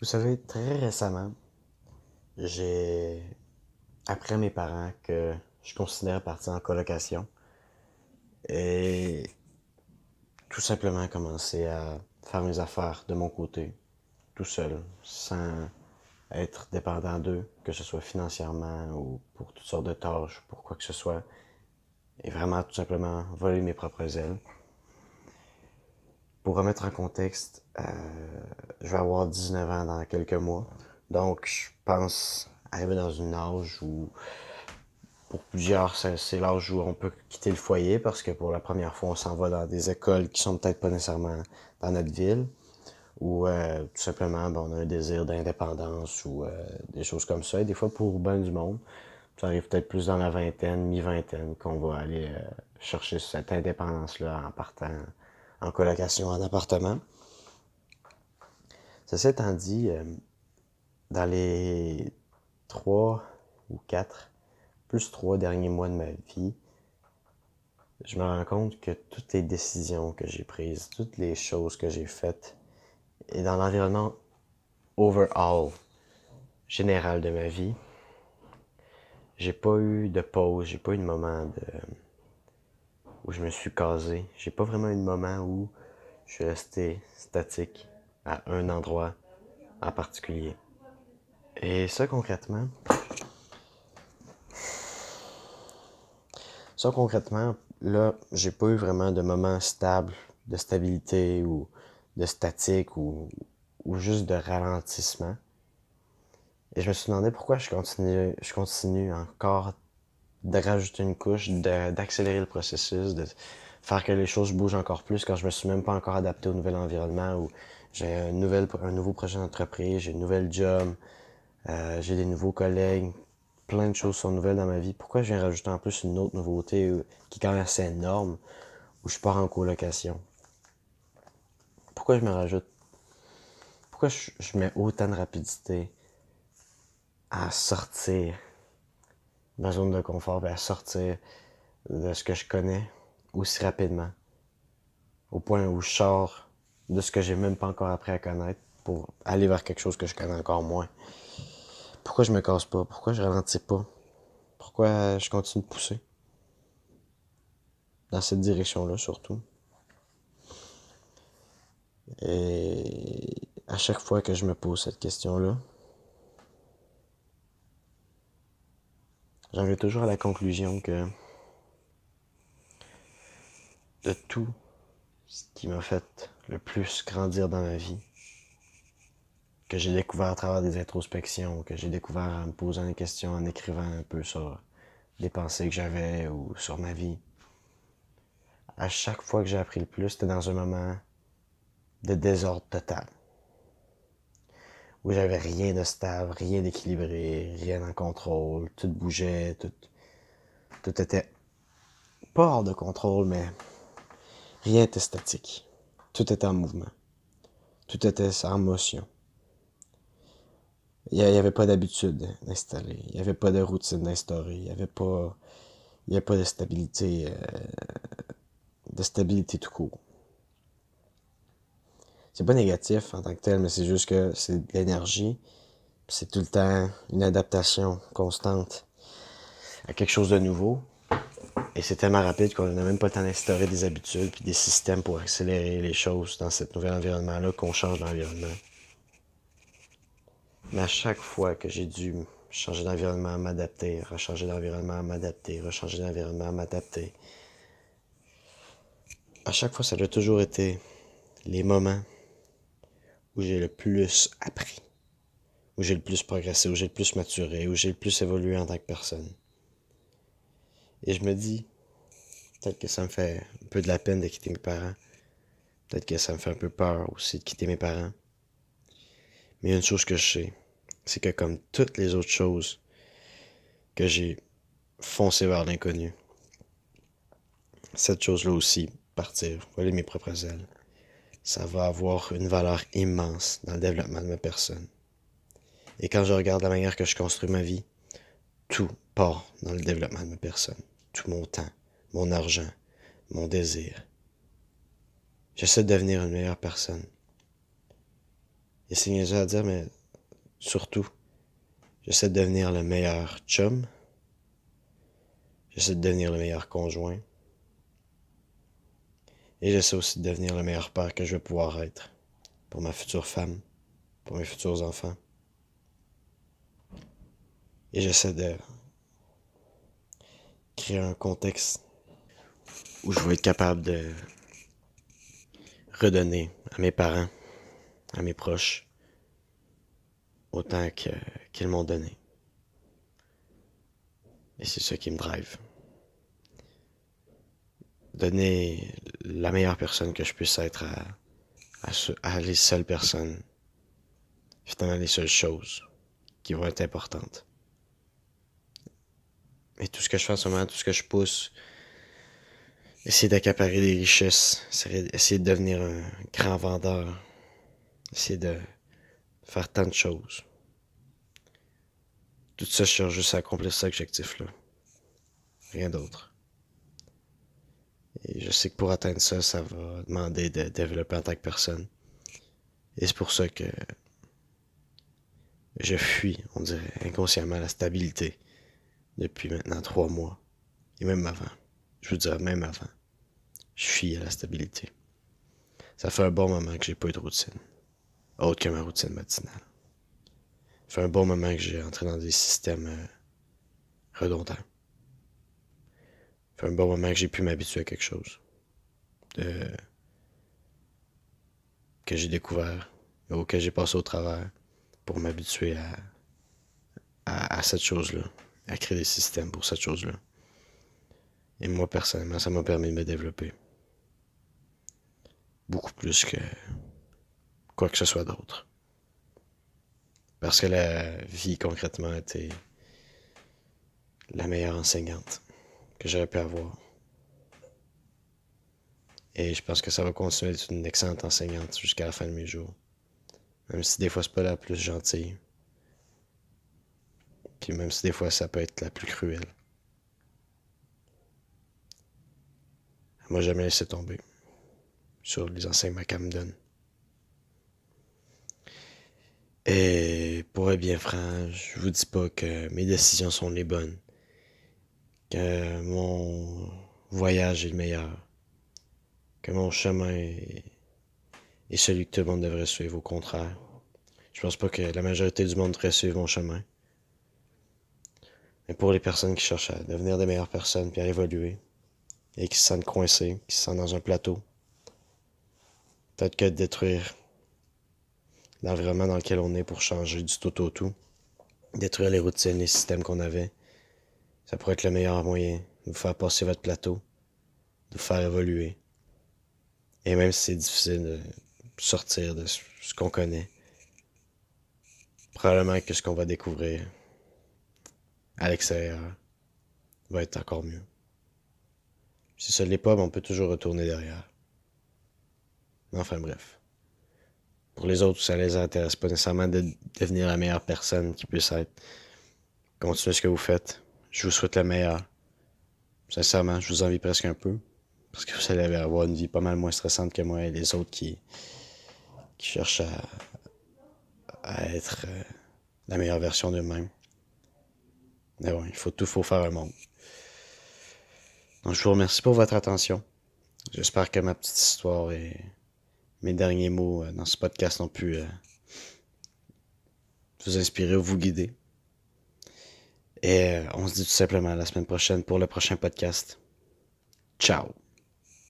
Vous savez, très récemment, j'ai appris mes parents que je considère partir en colocation et tout simplement commencer à faire mes affaires de mon côté, tout seul, sans être dépendant d'eux, que ce soit financièrement ou pour toutes sortes de tâches, pour quoi que ce soit, et vraiment tout simplement voler mes propres ailes. Pour remettre en contexte, euh, je vais avoir 19 ans dans quelques mois. Donc, je pense arriver dans une âge où, pour plusieurs, c'est l'âge où on peut quitter le foyer parce que pour la première fois, on s'en va dans des écoles qui sont peut-être pas nécessairement dans notre ville ou euh, tout simplement, ben, on a un désir d'indépendance ou euh, des choses comme ça. Et des fois, pour bien du monde, ça arrive peut-être plus dans la vingtaine, mi-vingtaine, qu'on va aller chercher cette indépendance-là en partant en colocation en appartement. Ceci étant dit, euh, dans les trois ou quatre, plus trois derniers mois de ma vie, je me rends compte que toutes les décisions que j'ai prises, toutes les choses que j'ai faites, et dans l'environnement overall, général de ma vie, j'ai pas eu de pause, j'ai pas eu de moment de où je me suis casé. J'ai pas vraiment eu de moment où je suis resté statique à un endroit en particulier. Et ça concrètement, ça concrètement, là, j'ai pas eu vraiment de moment stable, de stabilité ou de statique ou, ou juste de ralentissement. Et je me suis demandé pourquoi je continue, je continue encore de rajouter une couche, d'accélérer le processus, de faire que les choses bougent encore plus quand je me suis même pas encore adapté au nouvel environnement où j'ai un, nouvel, un nouveau projet d'entreprise, j'ai une nouvelle job, euh, j'ai des nouveaux collègues, plein de choses sont nouvelles dans ma vie. Pourquoi je viens rajouter en plus une autre nouveauté euh, qui est quand même assez énorme où je pars en colocation? Pourquoi je me rajoute? Pourquoi je mets autant de rapidité à sortir ma zone de confort et à sortir de ce que je connais aussi rapidement. Au point où je sors de ce que j'ai même pas encore appris à connaître pour aller vers quelque chose que je connais encore moins. Pourquoi je me casse pas? Pourquoi je ralentis pas? Pourquoi je continue de pousser? Dans cette direction-là, surtout. Et à chaque fois que je me pose cette question-là, j'en vais toujours à la conclusion que de tout ce qui m'a fait le plus grandir dans ma vie, que j'ai découvert à travers des introspections, que j'ai découvert en me posant des questions, en écrivant un peu sur les pensées que j'avais ou sur ma vie. À chaque fois que j'ai appris le plus, c'était dans un moment de désordre total. Où j'avais rien de stable, rien d'équilibré, rien en contrôle, tout bougeait, tout, était pas hors de contrôle, mais rien n'était statique. Tout était en mouvement. Tout était en motion. Il n'y avait pas d'habitude installée. Il n'y avait pas de routine instaurée. Il n'y avait pas, pas de stabilité, euh, de stabilité tout court. C'est pas négatif en tant que tel, mais c'est juste que c'est de l'énergie. C'est tout le temps une adaptation constante à quelque chose de nouveau. Et c'est tellement rapide qu'on n'a même pas le temps d'instaurer des habitudes puis des systèmes pour accélérer les choses dans cet nouvel environnement-là qu'on change d'environnement. Mais à chaque fois que j'ai dû changer d'environnement, m'adapter, rechanger d'environnement, m'adapter, rechanger d'environnement, m'adapter, à chaque fois, ça a toujours été les moments où j'ai le plus appris, où j'ai le plus progressé, où j'ai le plus maturé, où j'ai le plus évolué en tant que personne. Et je me dis, peut-être que ça me fait un peu de la peine de quitter mes parents. Peut-être que ça me fait un peu peur aussi de quitter mes parents. Mais une chose que je sais, c'est que comme toutes les autres choses que j'ai foncé vers l'inconnu, cette chose-là aussi, partir, voler mes propres ailes, ça va avoir une valeur immense dans le développement de ma personne. Et quand je regarde la manière que je construis ma vie, tout part dans le développement de ma personne. Tout mon temps, mon argent, mon désir. J'essaie de devenir une meilleure personne. Et c'est niaiseux à dire, mais surtout, j'essaie de devenir le meilleur chum. J'essaie de devenir le meilleur conjoint. Et j'essaie aussi de devenir le meilleur père que je vais pouvoir être pour ma future femme, pour mes futurs enfants. Et j'essaie de créer un contexte où je vais être capable de redonner à mes parents, à mes proches, autant qu'ils m'ont donné. Et c'est ce qui me drive. Donner la meilleure personne que je puisse être à, à, les seules personnes, finalement les seules choses qui vont être importantes. Et tout ce que je fais en ce moment, tout ce que je pousse, essayer d'accaparer des richesses, essayer de devenir un grand vendeur, essayer de faire tant de choses. Tout ça, je cherche juste à accomplir cet objectif-là. Rien d'autre. Et je sais que pour atteindre ça, ça va demander de développer en tant que personne. Et c'est pour ça que je fuis, on dirait, inconsciemment la stabilité depuis maintenant trois mois. Et même avant. Je veux dire, même avant. Je fuis à la stabilité. Ça fait un bon moment que j'ai pas eu de routine. Autre que ma routine matinale. Ça fait un bon moment que j'ai entré dans des systèmes euh, redondants. Fait un bon moment que j'ai pu m'habituer à quelque chose. De... que j'ai découvert, auquel j'ai passé au travers pour m'habituer à, à, à cette chose-là, à créer des systèmes pour cette chose-là. Et moi, personnellement, ça m'a permis de me développer. Beaucoup plus que quoi que ce soit d'autre. Parce que la vie, concrètement, était la meilleure enseignante que j'aurais pu avoir. Et je pense que ça va continuer d'être une excellente enseignante jusqu'à la fin de mes jours. Même si des fois c'est pas la plus gentille. Puis même si des fois ça peut être la plus cruelle. Elle m'a jamais laissé tomber sur les enseignements qu'elle me donne. Et pour être bien franc, je vous dis pas que mes décisions sont les bonnes. Que mon voyage est le meilleur. Que mon chemin est, celui que tout le monde devrait suivre. Au contraire. Je pense pas que la majorité du monde devrait suivre mon chemin. Mais pour les personnes qui cherchent à devenir des meilleures personnes puis à évoluer, et qui se sentent coincées, qui se sentent dans un plateau, peut-être que de détruire l'environnement dans lequel on est pour changer du tout au tout. Détruire les routines, les systèmes qu'on avait. Ça pourrait être le meilleur moyen de vous faire passer votre plateau, de vous faire évoluer. Et même si c'est difficile de sortir de ce qu'on connaît, probablement que ce qu'on va découvrir à l'extérieur va être encore mieux. Si ça ne l'est pas, ben, on peut toujours retourner derrière. Enfin bref pour les autres, ça les intéresse pas nécessairement de devenir la meilleure personne qui puisse être. Continuez ce que vous faites. Je vous souhaite le meilleur. Sincèrement, je vous envie presque un peu. Parce que vous allez avoir une vie pas mal moins stressante que moi et les autres qui, cherchent à, être euh, la meilleure version d'eux-mêmes. Mais bon, il faut tout faut faire un monde. Donc je vous remercie pour votre attention. J'espère que ma petite histoire est mes derniers mots euh, dans ce podcast ont pu euh, vous inspirer ou vous guider. Et euh, on se dit tout simplement à la semaine prochaine pour le prochain podcast. Ciao